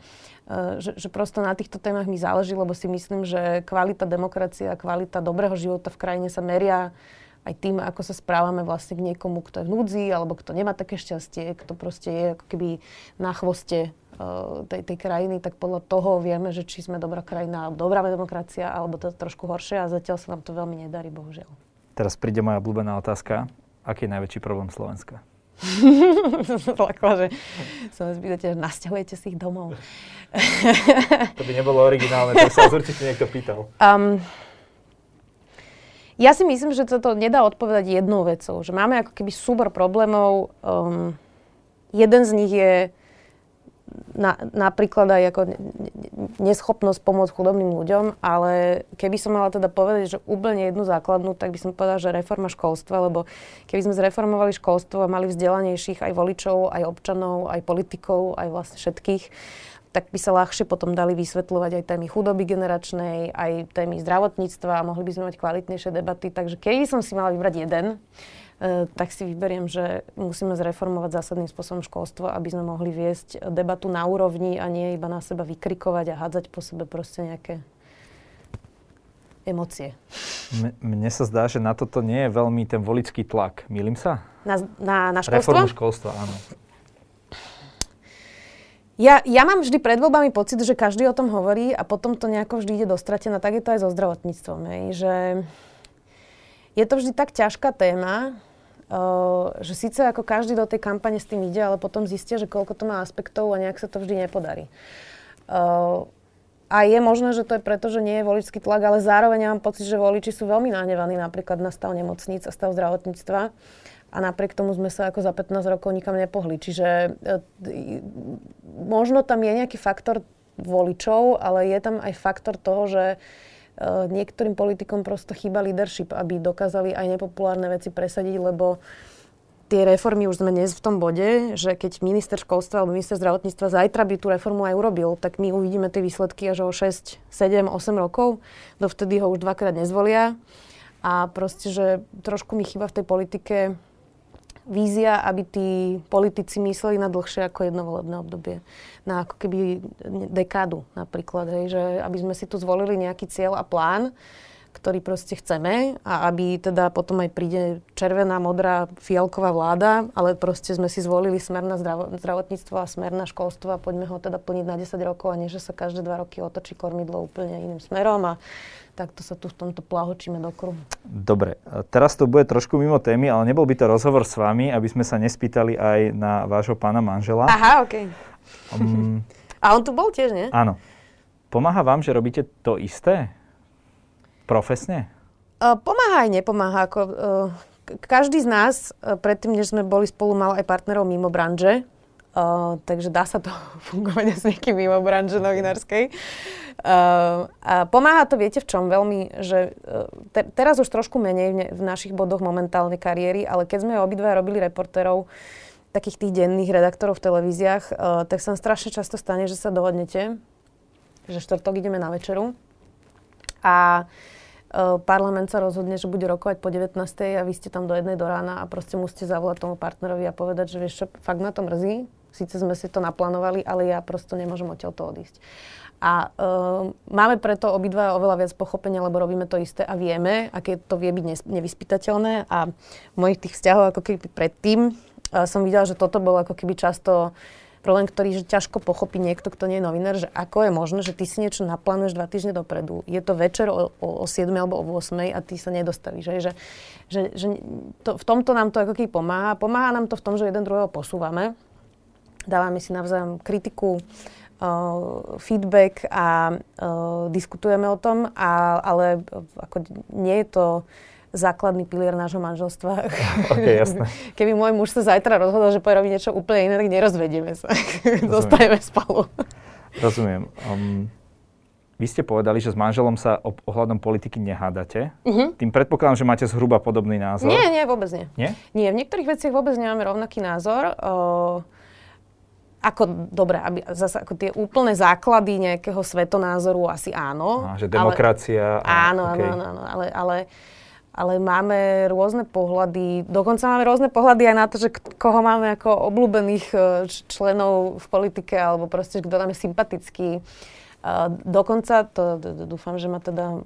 že, že prosto na týchto témach mi záleží, lebo si myslím, že kvalita demokracie a kvalita dobrého života v krajine sa meria aj tým, ako sa správame vlastne k niekomu, kto je v núdzi, alebo kto nemá také šťastie, kto proste je ako keby na chvoste uh, tej, tej krajiny, tak podľa toho vieme, že či sme dobrá krajina, dobrá demokracia, alebo to trošku horšie a zatiaľ sa nám to veľmi nedarí, bohužiaľ. Teraz príde moja obľúbená otázka. Aký je najväčší problém Slovenska? Plakla, že sa vás pýtate, nasťahujete si ich domov. to by nebolo originálne, to sa určite niekto pýtal. Um, ja si myslím, že toto nedá odpovedať jednou vecou. Že máme ako keby súbor problémov. Um, jeden z nich je na, napríklad aj ako neschopnosť pomôcť chudobným ľuďom, ale keby som mala teda povedať, že úplne jednu základnú, tak by som povedala, že reforma školstva, lebo keby sme zreformovali školstvo a mali vzdelanejších aj voličov, aj občanov, aj politikov, aj vlastne všetkých, tak by sa ľahšie potom dali vysvetľovať aj témy chudoby generačnej, aj témy zdravotníctva a mohli by sme mať kvalitnejšie debaty. Takže keď som si mala vybrať jeden, uh, tak si vyberiem, že musíme zreformovať zásadným spôsobom školstvo, aby sme mohli viesť debatu na úrovni a nie iba na seba vykrikovať a hádzať po sebe proste nejaké emócie. Mne sa zdá, že na toto nie je veľmi ten volický tlak. Milím sa? Na, na, na školstvo? Reformu školstva, áno. Ja, ja mám vždy pred voľbami pocit, že každý o tom hovorí a potom to nejako vždy ide dostratené. Tak je to aj so zdravotníctvom. Hej, že je to vždy tak ťažká téma, uh, že síce ako každý do tej kampane s tým ide, ale potom zistia, že koľko to má aspektov a nejak sa to vždy nepodarí. A je možné, že to je preto, že nie je voličský tlak, ale zároveň ja mám pocit, že voliči sú veľmi nahnevaní napríklad na stav nemocníc a stav zdravotníctva a napriek tomu sme sa ako za 15 rokov nikam nepohli. Čiže e, možno tam je nejaký faktor voličov, ale je tam aj faktor toho, že uh, niektorým politikom prosto chýba leadership, aby dokázali aj nepopulárne veci presadiť, lebo tie reformy už sme dnes v tom bode, že keď minister školstva alebo minister zdravotníctva zajtra by tú reformu aj urobil, tak my uvidíme tie výsledky až o 6, 7, 8 rokov. Dovtedy ho už dvakrát nezvolia. A proste, že trošku mi chýba v tej politike vízia, aby tí politici mysleli na dlhšie ako jedno volebné obdobie. Na ako keby dekádu napríklad. Hej, že aby sme si tu zvolili nejaký cieľ a plán, ktorý proste chceme a aby teda potom aj príde červená, modrá, fialková vláda, ale proste sme si zvolili smer na zdravotníctvo a smer na školstvo a poďme ho teda plniť na 10 rokov a nie, že sa každé dva roky otočí kormidlo úplne iným smerom a takto sa tu v tomto plahočíme do kruhu. Dobre, teraz to bude trošku mimo témy, ale nebol by to rozhovor s vami, aby sme sa nespýtali aj na vášho pána manžela. Aha, OK. Um, a on tu bol tiež, nie? Áno. Pomáha vám, že robíte to isté? Profesne? Pomáha aj nepomáha. Ako, každý z nás, predtým, než sme boli spolu, mal aj partnerov mimo branže. Uh, takže dá sa to fungovať s niekým mimo branže novinárskej. Uh, a pomáha to, viete v čom veľmi, že te, teraz už trošku menej v, ne, v našich bodoch momentálne kariéry, ale keď sme obidva robili reportérov, takých tých denných redaktorov v televíziách, uh, tak sa strašne často stane, že sa dohodnete, že štvrtok ideme na večeru. A uh, parlament sa rozhodne, že bude rokovať po 19. a vy ste tam do jednej do rána a proste musíte zavolať tomu partnerovi a povedať, že vieš fakt na to mrzí, síce sme si to naplánovali, ale ja prosto nemôžem odtiaľ to odísť. A uh, máme preto obidva oveľa viac pochopenia, lebo robíme to isté a vieme, aké to vie byť nevyspytateľné. A mojich tých vzťahoch ako keby predtým uh, som videla, že toto bolo ako keby často problém, ktorý že ťažko pochopí niekto, kto nie je novinár, že ako je možné, že ty si niečo naplánuješ dva týždne dopredu. Je to večer o, o, o 7 alebo o 8 a ty sa nedostavíš. Že, že, že, že to, v tomto nám to ako keby pomáha. Pomáha nám to v tom, že jeden druhého posúvame. Dávame si navzájom kritiku, uh, feedback a uh, diskutujeme o tom, a, ale ako nie je to základný pilier nášho manželstva. Ok, jasné. Keby môj muž sa zajtra rozhodol, že povie robiť niečo úplne iné, tak nerozvedieme sa. Zostajeme spolu. Rozumiem. Um, vy ste povedali, že s manželom sa o, ohľadom politiky nehádate. Uh-huh. Tým predpokladám, že máte zhruba podobný názor. Nie, nie, vôbec nie. Nie? Nie, v niektorých veciach vôbec nemáme rovnaký názor. Uh, ako, dobre, aby, zase ako tie úplné základy nejakého svetonázoru asi áno. A, že demokracia. Ale, a, áno, okay. áno, áno, áno, ale, ale ale máme rôzne pohľady, dokonca máme rôzne pohľady aj na to, že koho máme ako obľúbených e, členov v politike, alebo proste, kto nám je sympatický. Dokonca, to dúfam, že ma teda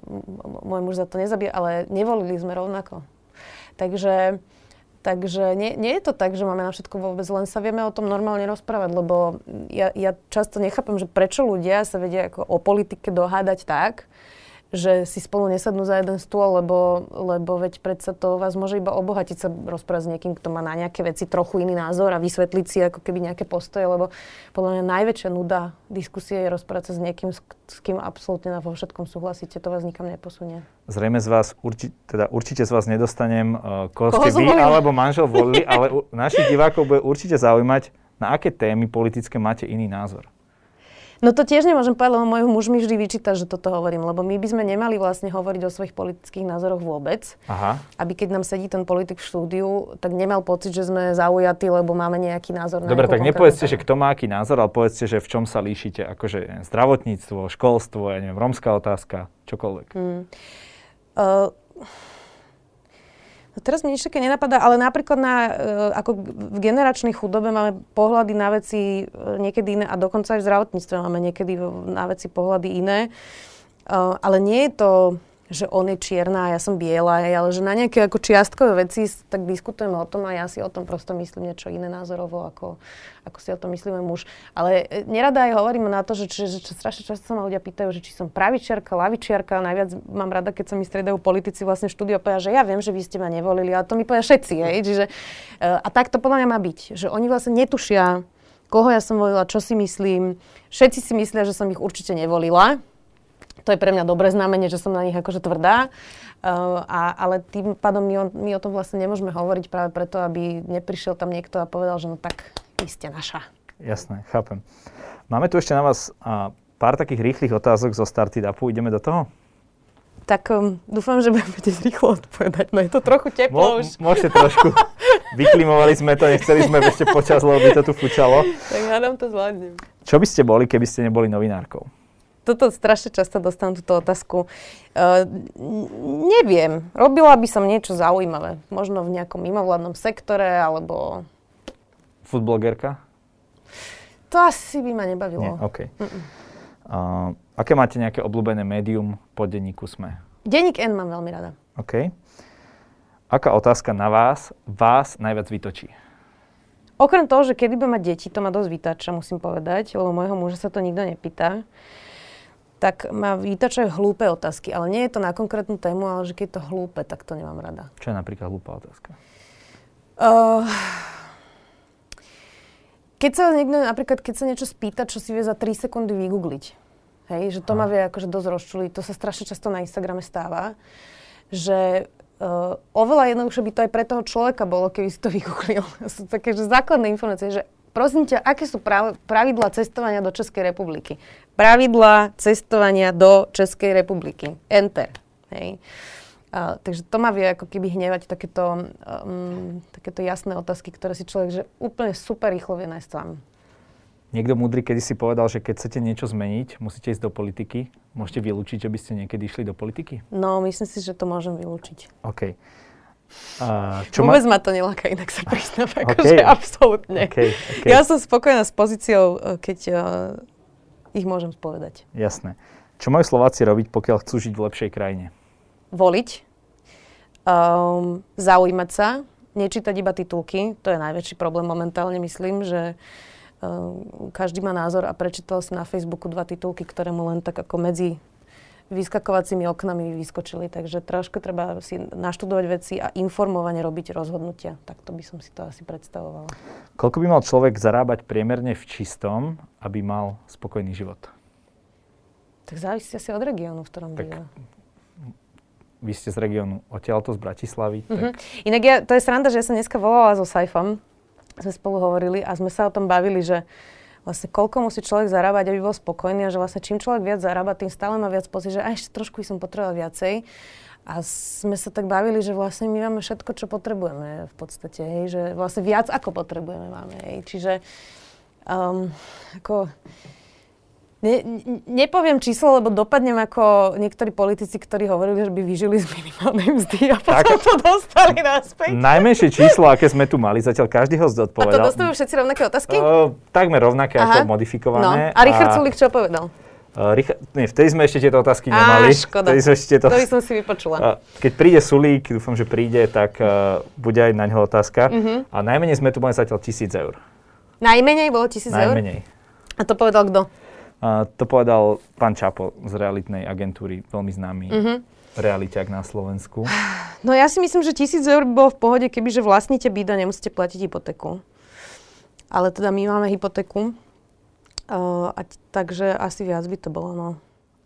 môj muž za to nezabije, ale nevolili sme rovnako. Takže, takže nie, nie je to tak, že máme na všetko vôbec, len sa vieme o tom normálne rozprávať, lebo ja, ja často nechápem, že prečo ľudia sa vedia ako o politike dohádať tak, že si spolu nesadnú za jeden stôl, lebo, lebo veď predsa to vás môže iba obohatiť sa rozprávať s niekým, kto má na nejaké veci trochu iný názor a vysvetliť si ako keby nejaké postoje, lebo podľa mňa najväčšia nuda diskusie je rozprávať sa s niekým, s, s kým absolútne na vo všetkom súhlasíte, to vás nikam neposunie. Zrejme z vás, urči, teda určite z vás nedostanem, uh, koho, koho ste vy volili? alebo manžel volili, ale u, našich divákov bude určite zaujímať, na aké témy politické máte iný názor. No to tiež nemôžem povedať, lebo môj muž mi vždy vyčíta, že toto hovorím, lebo my by sme nemali vlastne hovoriť o svojich politických názoroch vôbec. Aha. Aby keď nám sedí ten politik v štúdiu, tak nemal pocit, že sme zaujatí, lebo máme nejaký názor na Dobre, tak nepovedzte, že kto má aký názor, ale povedzte, že v čom sa líšite. Akože zdravotníctvo, školstvo, ja neviem, rómska otázka, čokoľvek. Hmm. Uh, teraz mi nič také nenapadá, ale napríklad na, e, ako v generačnej chudobe máme pohľady na veci e, niekedy iné a dokonca aj v zdravotníctve máme niekedy na veci pohľady iné. E, ale nie je to že on je čierna a ja som biela, ale že na nejaké ako čiastkové veci tak diskutujeme o tom a ja si o tom prosto myslím niečo iné názorovo, ako, ako si o tom myslíme muž. Ale e, nerada aj hovorím na to, že, že, že, strašne často sa ma ľudia pýtajú, že či som pravičiarka, lavičiarka, najviac mám rada, keď sa mi striedajú politici vlastne v štúdiu povedia, že ja viem, že vy ste ma nevolili, ale to mi povedia všetci, hej. Čiže, e, a tak to podľa mňa má byť, že oni vlastne netušia, koho ja som volila, čo si myslím. Všetci si myslia, že som ich určite nevolila, to je pre mňa dobré znamenie, že som na nich akože tvrdá. Uh, a, ale tým pádom my o, my o tom vlastne nemôžeme hovoriť práve preto, aby neprišiel tam niekto a povedal, že no tak vy ste naša. Jasné, chápem. Máme tu ešte na vás a, pár takých rýchlych otázok zo Startupu. Ideme do toho? Tak um, dúfam, že budeme vedieť rýchlo odpovedať. No je to trochu teplo Mo- už. môžete trošku. Vyklimovali sme to, nechceli sme ešte počas, lebo by to tu fučalo. Tak hádam to zvládnem. Čo by ste boli, keby ste neboli novinárkou? Toto strašne často dostávam túto otázku. Uh, neviem. Robila by som niečo zaujímavé. Možno v nejakom mimovládnom sektore, alebo... Foodblogerka? To asi by ma Nie, nebavilo. OK. Uh, aké máte nejaké obľúbené médium po denníku SME? Denník N mám veľmi rada. OK. Aká otázka na vás vás najviac vytočí? Okrem toho, že kedy bude mať deti, to ma dosť vytača, musím povedať, lebo môjho muža sa to nikto nepýta, tak ma vytačajú hlúpe otázky. Ale nie je to na konkrétnu tému, ale že keď je to hlúpe, tak to nemám rada. Čo je napríklad hlúpa otázka? Uh, keď sa niekto, napríklad, keď sa niečo spýta, čo si vie za 3 sekundy vygoogliť, hej, že to ma vie akože dosť rozčuliť, to sa strašne často na Instagrame stáva, že uh, oveľa jednoduchšie by to aj pre toho človeka bolo, keby si to vygooglil. sú také, že základné informácie, že prosím ťa, aké sú prav- pravidlá cestovania do Českej republiky? Pravidlá cestovania do Českej republiky. Enter. Hej. A, takže to ma vie ako keby hnevať takéto, um, takéto jasné otázky, ktoré si človek že úplne super rýchlo vie nájsť sám. Niekto múdry kedy si povedal, že keď chcete niečo zmeniť, musíte ísť do politiky. Môžete vylúčiť, že by ste niekedy išli do politiky? No, myslím si, že to môžem vylúčiť. OK. A Čo Vôbec ma... ma to neláka, inak sa priznám, akože OK. absolútne. OK, OK. Ja som spokojná s pozíciou, e, keď uh, ich môžem spovedať. Jasné. Čo majú Slováci robiť, pokiaľ chcú žiť v lepšej krajine? Voliť, um, zaujímať sa, nečítať iba titulky, to je najväčší problém momentálne, myslím, že um, každý má názor a prečítal si na Facebooku dva titulky, ktoré mu len tak ako medzi vyskakovacími oknami vyskočili. Takže trošku treba si naštudovať veci a informovane robiť rozhodnutia. Takto by som si to asi predstavovala. Koľko by mal človek zarábať priemerne v čistom, aby mal spokojný život? Tak závisí asi od regiónu, v ktorom Tak býva. Vy ste z regiónu odtiaľto z Bratislavy, tak Inak ja, to je sranda, že ja som dneska volala so Saifom, sme spolu hovorili a sme sa o tom bavili, že vlastne koľko musí človek zarábať, aby bol spokojný a že vlastne čím človek viac zarába, tým stále má viac pocit, že ešte trošku som potreboval viacej. A sme sa tak bavili, že vlastne my máme všetko, čo potrebujeme v podstate, hej, že vlastne viac ako potrebujeme máme, hej. Čiže um, ako, ne, ne- nepoviem číslo, lebo dopadnem ako niektorí politici, ktorí hovorili, že by vyžili z minimálnej mzdy a potom Tak. to dostali naspäť. najmenšie číslo, aké sme tu mali, zatiaľ každý host A to dostávajú všetci rovnaké otázky? Uh, takmer rovnaké Aha. ako no. modifikované. A Richard Sulik čo povedal? Uh, Richard, nie, vtedy sme ešte tieto otázky Á, nemali. škoda. Vtedy sme ešte tieto... To by som si vypočula. A keď príde Sulík, dúfam, že príde, tak uh, bude aj na ňo otázka. Mhm. A najmenej sme tu mali zatiaľ tisíc eur. Najmenej bolo tisíc eur? Najmenej. A to povedal kto? To povedal pán Čapo z realitnej agentúry, veľmi známy Mhm. realiťák na Slovensku. No ja si myslím, že tisíc eur by bolo v pohode, kebyže vlastníte byt a nemusíte platiť hypotéku. Ale teda my máme hypotéku. Uh, a t- takže asi viac by to bolo, no.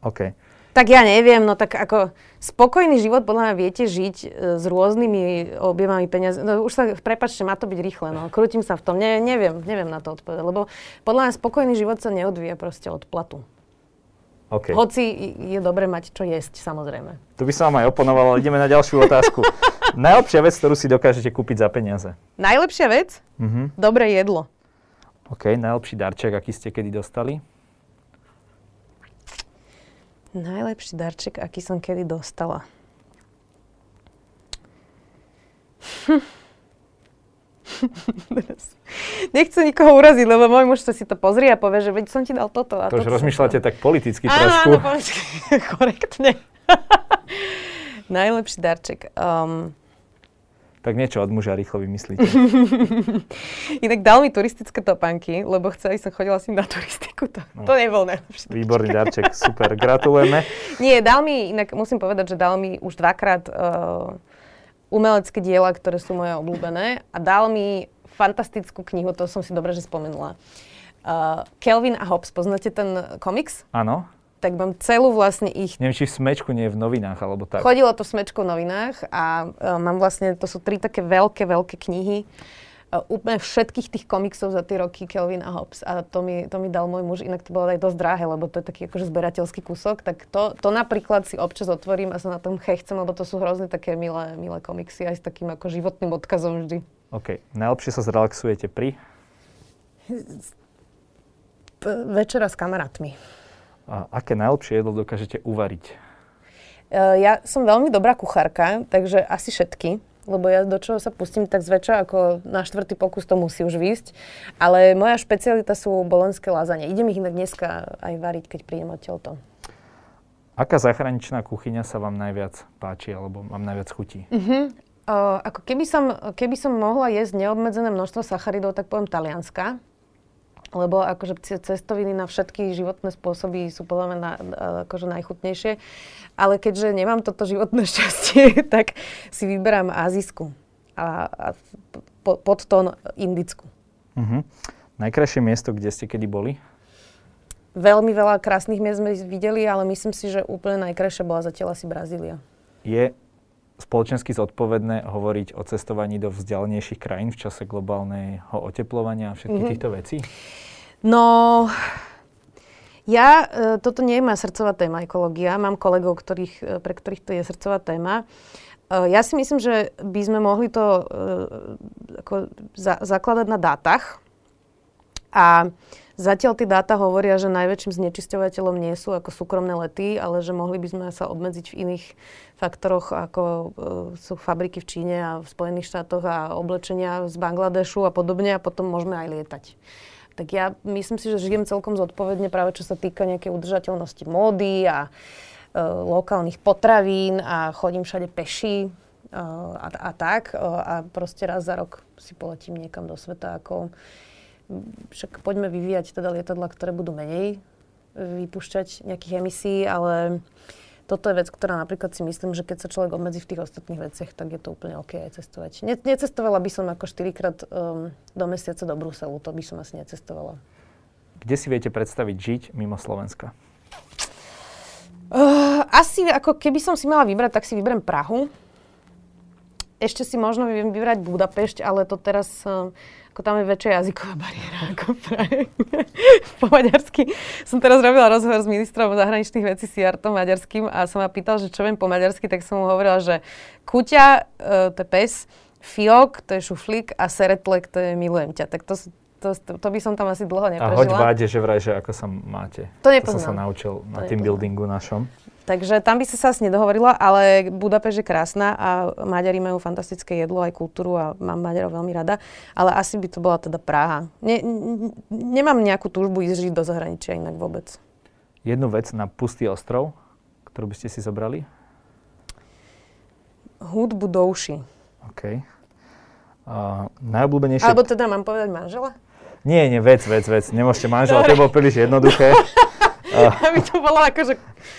OK. Tak ja neviem, no tak ako spokojný život podľa mňa viete žiť e, s rôznymi objemami peniazy. No už sa, prepačte, má to byť rýchle, no. Krútim sa v tom, ne, neviem, neviem na to odpovedať, lebo podľa mňa spokojný život sa neodvíja proste od platu. OK. Hoci je dobre mať čo jesť, samozrejme. Tu by som vám aj oponoval, ale ideme na ďalšiu otázku. Najlepšia vec, ktorú si dokážete kúpiť za peniaze. Najlepšia vec? Mhm. Dobré jedlo. OK, najlepší darček, aký ste kedy dostali? Najlepší darček, aký som kedy dostala. Nechcem nikoho uraziť, lebo môj muž sa si to pozrie a povie, že veď som ti dal toto a To už toto. rozmýšľate tak politicky Áno, trošku. áno, povedz, korektne. Najlepší darček. Um, Tak niečo od muža rýchlo vymyslíte. inak dal mi turistické topánky, lebo chcel, aby som chodila s ním na turistiku. To, No. to nebol najlepší darček. Výborný darček, super, gratulujeme. Nie, dal mi, inak musím povedať, že dal mi už dvakrát uh, umelecké diela, ktoré sú moje obľúbené a dal mi fantastickú knihu, to som si dobre, že spomenula. Uh, Kelvin a Hobbes, poznáte ten komiks? Áno. Tak mám celú vlastne ich Neviem, či v smečku nie je v novinách, alebo tak. Chodilo to v smečko v novinách a uh, mám vlastne, to sú tri také veľké, veľké knihy uh, úplne všetkých tých komiksov za tie roky Kelvin a Hobbes. A to mi, to mi dal môj muž, inak to bolo aj dosť drahé, lebo to je taký akože zberateľský kúsok. Tak to, to napríklad si občas otvorím a sa na tom chechcem, lebo to sú hrozne také milé, milé komiksy aj s takým ako životným odkazom vždy. OK. Najlepšie sa zrelaxujete pri? P- večera s kamarátmi. A aké najlepšie jedlo dokážete uvariť? Uh, ja som veľmi dobrá kuchárka, takže asi všetky lebo ja do čoho sa pustím, tak zväčša ako na štvrtý pokus to musí už výsť. Ale moja špecialita sú bolenské lázanie. Idem ich inak dneska aj variť, keď prídem odtiaľto. Aká zahraničná kuchyňa sa vám najviac páči, alebo vám najviac chutí? Uh-huh. Uh, ako keby som, keby som mohla jesť neobmedzené množstvo sacharidov, tak poviem talianska. Lebo akože cestoviny na všetky životné spôsoby sú podľa mňa na, akože najchutnejšie. Ale keďže nemám toto životné šťastie, tak si vyberám azijsku a, a po, pod tón indickú. Uh-huh. Najkrajšie miesto, kde ste kedy boli? Veľmi veľa krásnych miest sme videli, ale myslím si, že úplne najkrajšia bola zatiaľ asi Brazília. Je spoločensky zodpovedné hovoriť o cestovaní do vzdialenejších krajín v čase globálneho oteplovania a všetkých mm-hmm. týchto vecí? No, ja, e, toto nie je moja srdcová téma, ekológia. Mám kolegov, ktorých, e, pre ktorých to je srdcová téma. E, ja si myslím, že by sme mohli to e, ako za, zakladať na dátach. A Zatiaľ tie dáta hovoria, že najväčším znečisťovateľom nie sú ako súkromné lety, ale že mohli by sme sa obmedziť v iných faktoroch, ako e, sú fabriky v Číne a v Spojených štátoch a oblečenia z Bangladešu a podobne a potom môžeme aj lietať. Tak ja myslím si, že žijem celkom zodpovedne práve čo sa týka nejakej udržateľnosti módy a e, lokálnych potravín a chodím všade peši e, a, a tak. E, a proste raz za rok si poletím niekam do sveta ako však poďme vyvíjať teda lietadla, ktoré budú menej vypúšťať nejakých emisí, ale toto je vec, ktorá napríklad si myslím, že keď sa človek obmedzí v tých ostatných veciach, tak je to úplne OK aj cestovať. Ne, necestovala by som ako 4 krát um, do mesiaca do Bruselu, to by som asi necestovala. Kde si viete predstaviť žiť mimo Slovenska? Uh, asi ako keby som si mala vybrať, tak si vyberiem Prahu. Ešte si možno viem vybrať Budapešť, ale to teraz uh, ako tam je väčšia jazyková bariéra ako po maďarsky. Som teraz robila rozhovor s ministrom zahraničných vecí Siartom maďarským a som ma pýtal, že čo viem po maďarsky, tak som mu hovorila, že kuťa, uh, to je pes, fiok, to je šuflík a seretlek, to je milujem ťa. Tak to, to, to, to by som tam asi dlho neprežila. A hoď váde, že vraj, že ako sa máte. To nepoznám. To som sa naučil na team buildingu našom. Takže tam by sa asi nedohovorila, ale Budapešť je krásna a Maďari majú fantastické jedlo, aj kultúru a mám Maďarov veľmi rada. Ale asi by to bola teda Praha. Ne, nemám nejakú túžbu ísť žiť do zahraničia inak vôbec. Jednu vec na pustý ostrov, ktorú by ste si zobrali? Hudbu do uši. OK. Uh, najobľúbenejšie... Alebo teda mám povedať manžela? Nie, nie, vec, vec, vec. Nemôžete manžela, to bolo príliš jednoduché. Aby to bolo akože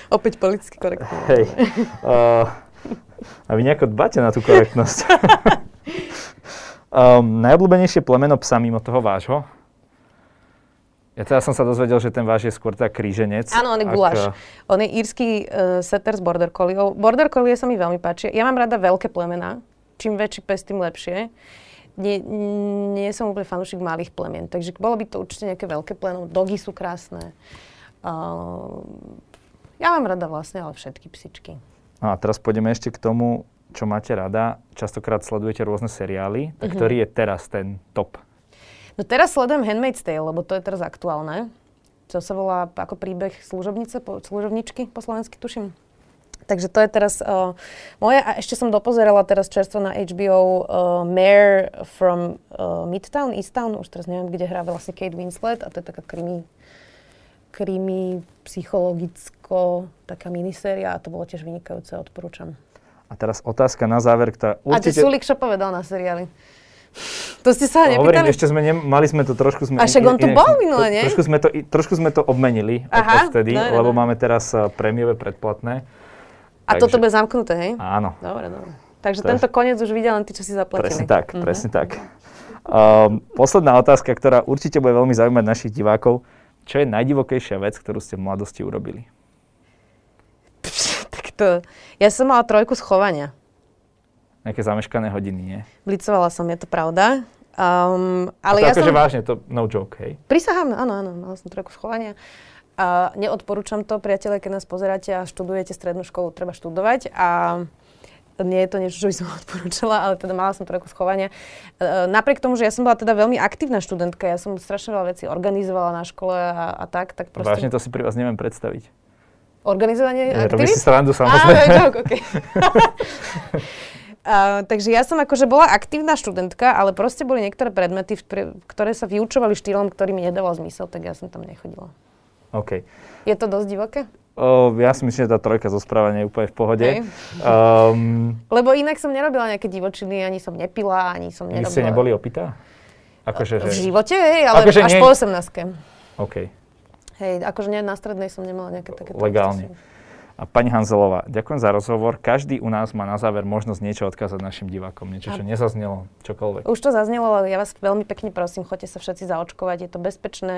opäť politicky korektné. Hej. Uh, a vy nejako dbáte na tú korektnosť. um, najobľúbenejšie plemeno psa mimo toho vášho? Ja teda som sa dozvedel, že ten váš je skôr tak kríženec. Áno, on je guláš. On je írsky uh, setter z Border Collie. Border Collie sa mi veľmi páči. Ja mám rada veľké plemená. Čím väčší pes, tým lepšie. Nie, nie som úplne fanúšik malých plemien, takže bolo by to určite nejaké veľké pleno. Dogy sú krásne. Uh, ja mám rada vlastne ale všetky psičky. No a teraz pôjdeme ešte k tomu, čo máte rada. Častokrát sledujete rôzne seriály. Tak uh-huh. ktorý je teraz ten top? No teraz sledujem Handmaid's Tale, lebo to je teraz aktuálne. To sa volá ako príbeh služobnice, po, služobničky po slovensky, tuším. Takže to je teraz uh, moje. A ešte som dopozerala teraz čerstvo na HBO uh, Mayor from uh, Midtown, Easttown, už teraz neviem, kde hrá vlastne Kate Winslet a to je taká krimi krimi, psychologicko, taká miniséria a to bolo tiež vynikajúce, odporúčam. A teraz otázka na záver, ktorá určite... A Sulik čo povedal na seriáli? To ste sa nepýtali? Hovorím, ešte sme ne, mali sme to trošku... Sme, a však on tu bol minule, nie? Trošku sme to, trošku sme to obmenili Aha, od vtedy, no, no, lebo no. máme teraz uh, prémiové predplatné. A takže... toto bude zamknuté, hej? Áno. Dobre, dobre. Takže tento koniec už videl len tí, čo si zaplatili. Presne tak, uh-huh. presne tak. Um, posledná otázka, ktorá určite bude veľmi zaujímať našich divákov. Čo je najdivokejšia vec, ktorú ste v mladosti urobili? tak to... Ja som mala trojku schovania. Nejaké zameškané hodiny, nie? Blicovala som, je to pravda. Um, ale to ja akože som... vážne, to no joke, hej? Prisahám, áno, áno, mala som trojku schovania. A neodporúčam to, priatelia, keď nás pozeráte a študujete strednú školu, treba študovať. A nie je to niečo, čo by som odporúčala, ale teda mala som trojku schovania. E, napriek tomu, že ja som bola teda veľmi aktívna študentka, ja som strašne veľa vecí organizovala na škole a, a tak, tak proste... Vážne to si pri vás neviem predstaviť. Organizovanie Ja, aktivít? robíš si srandu Á, samozrejme. to joke, okay. Uh, takže ja som akože bola aktívna študentka, ale proste boli niektoré predmety, ktoré sa vyučovali štýlom, ktorý mi nedával zmysel, tak ja som tam nechodila. OK. Je to dosť divoké? O, ja si myslím, že tá trojka zo správania je úplne v pohode. Hej. Um, Lebo inak som nerobila nejaké divočiny, ani som nepila, ani som vy nerobila... ste neboli opitá? Akože, V že... živote, hej, ale Akože až nie- po 18 OK. Hej, akože nie, na strednej som nemala nejaké také... Legálne. A pani Hanzelová, ďakujem za rozhovor. Každý u nás má na záver možnosť niečo odkázať našim divákom. Niečo, čo nezaznelo, čokoľvek. Už to zaznelo, ale ja vás veľmi pekne prosím, choďte sa všetci zaočkovať, je to bezpečné,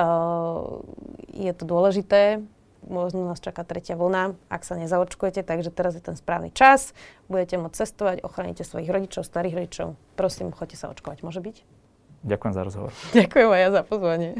uh, je to dôležité, možno nás čaká tretia vlna, ak sa nezaočkujete, takže teraz je ten správny čas, budete môcť cestovať, ochránite svojich rodičov, starých rodičov. Prosím, choďte sa očkovať, môže byť? Ďakujem za rozhovor. Ďakujem aj ja za pozvanie.